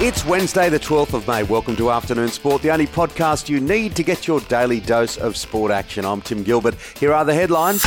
It's Wednesday, the 12th of May. Welcome to Afternoon Sport, the only podcast you need to get your daily dose of sport action. I'm Tim Gilbert. Here are the headlines.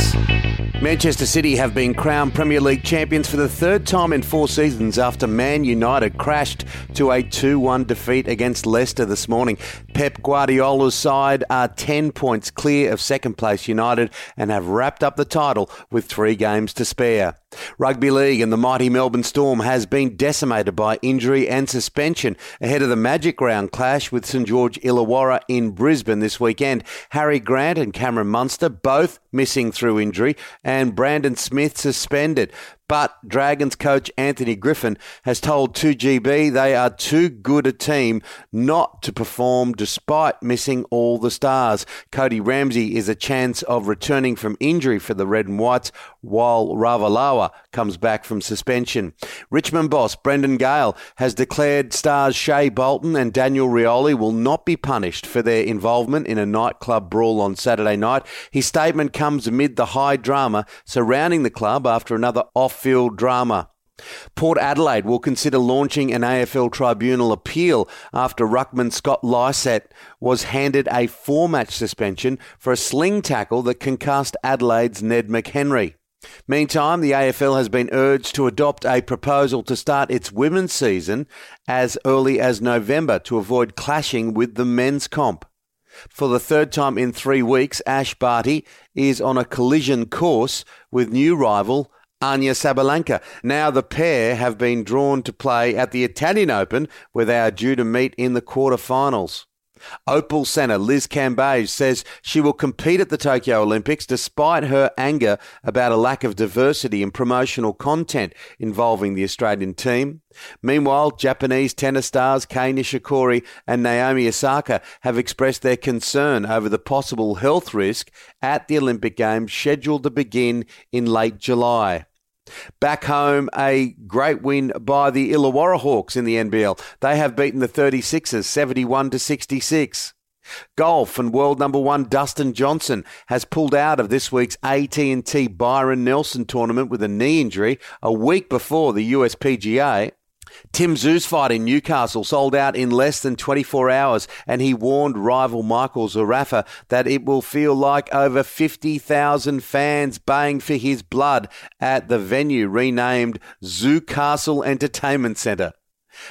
Manchester City have been crowned Premier League champions for the third time in four seasons after Man United crashed to a 2 1 defeat against Leicester this morning. Pep Guardiola's side are 10 points clear of second place United and have wrapped up the title with three games to spare. Rugby League and the mighty Melbourne Storm has been decimated by injury and suspension ahead of the Magic Round clash with St George Illawarra in Brisbane this weekend. Harry Grant and Cameron Munster both missing through injury and Brandon Smith suspended. But Dragons coach Anthony Griffin has told 2GB they are too good a team not to perform despite missing all the stars. Cody Ramsey is a chance of returning from injury for the Red and Whites while Ravalawa comes back from suspension. Richmond boss Brendan Gale has declared stars Shai Bolton and Daniel Rioli will not be punished for their involvement in a nightclub brawl on Saturday night. His statement comes amid the high drama surrounding the club after another off field drama. Port Adelaide will consider launching an AFL tribunal appeal after ruckman Scott Lycett was handed a four match suspension for a sling tackle that concussed Adelaide's Ned McHenry. Meantime, the AFL has been urged to adopt a proposal to start its women's season as early as November to avoid clashing with the men's comp. For the third time in three weeks, Ash Barty is on a collision course with new rival Aryna Sabalenka. Now the pair have been drawn to play at the Italian Open, where they are due to meet in the quarterfinals. Opal Centre Liz Cambage says she will compete at the Tokyo Olympics despite her anger about a lack of diversity in promotional content involving the Australian team. Meanwhile, Japanese tennis stars Kei Nishikori and Naomi Osaka have expressed their concern over the possible health risk at the Olympic Games scheduled to begin in late July. Back home, a great win by the Illawarra Hawks in the NBL. They have beaten the 36ers 71 to 66. Golf and world number one Dustin Johnson has pulled out of this week's AT&T Byron Nelson tournament with a knee injury a week before the USPGA. Tim Tszyu's fight in Newcastle sold out in less than 24 hours, and he warned rival Michael Zerafa that it will feel like over 50,000 fans baying for his blood at the venue renamed Tszyu Castle Entertainment Centre.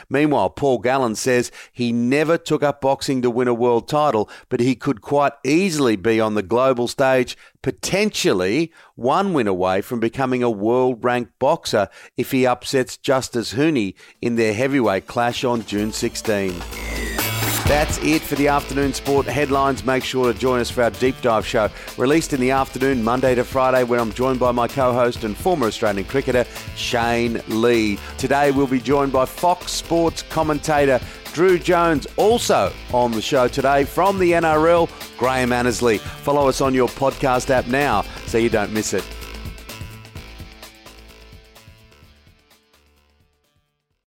Meanwhile, Paul Gallen says he never took up boxing to win a world title, but he could quite easily be on the global stage, potentially one win away from becoming a world ranked boxer if he upsets Justice Huni in their heavyweight clash on June 16. That's it for the afternoon sport headlines. Make sure to join us for our deep dive show, released in the afternoon, Monday to Friday, where I'm joined by my co host and former Australian cricketer, Shane Lee. Today, we'll be joined by Fox Sports commentator Drew Jones, also on the show today from the NRL, Graham Annesley. Follow us on your podcast app now so you don't miss it.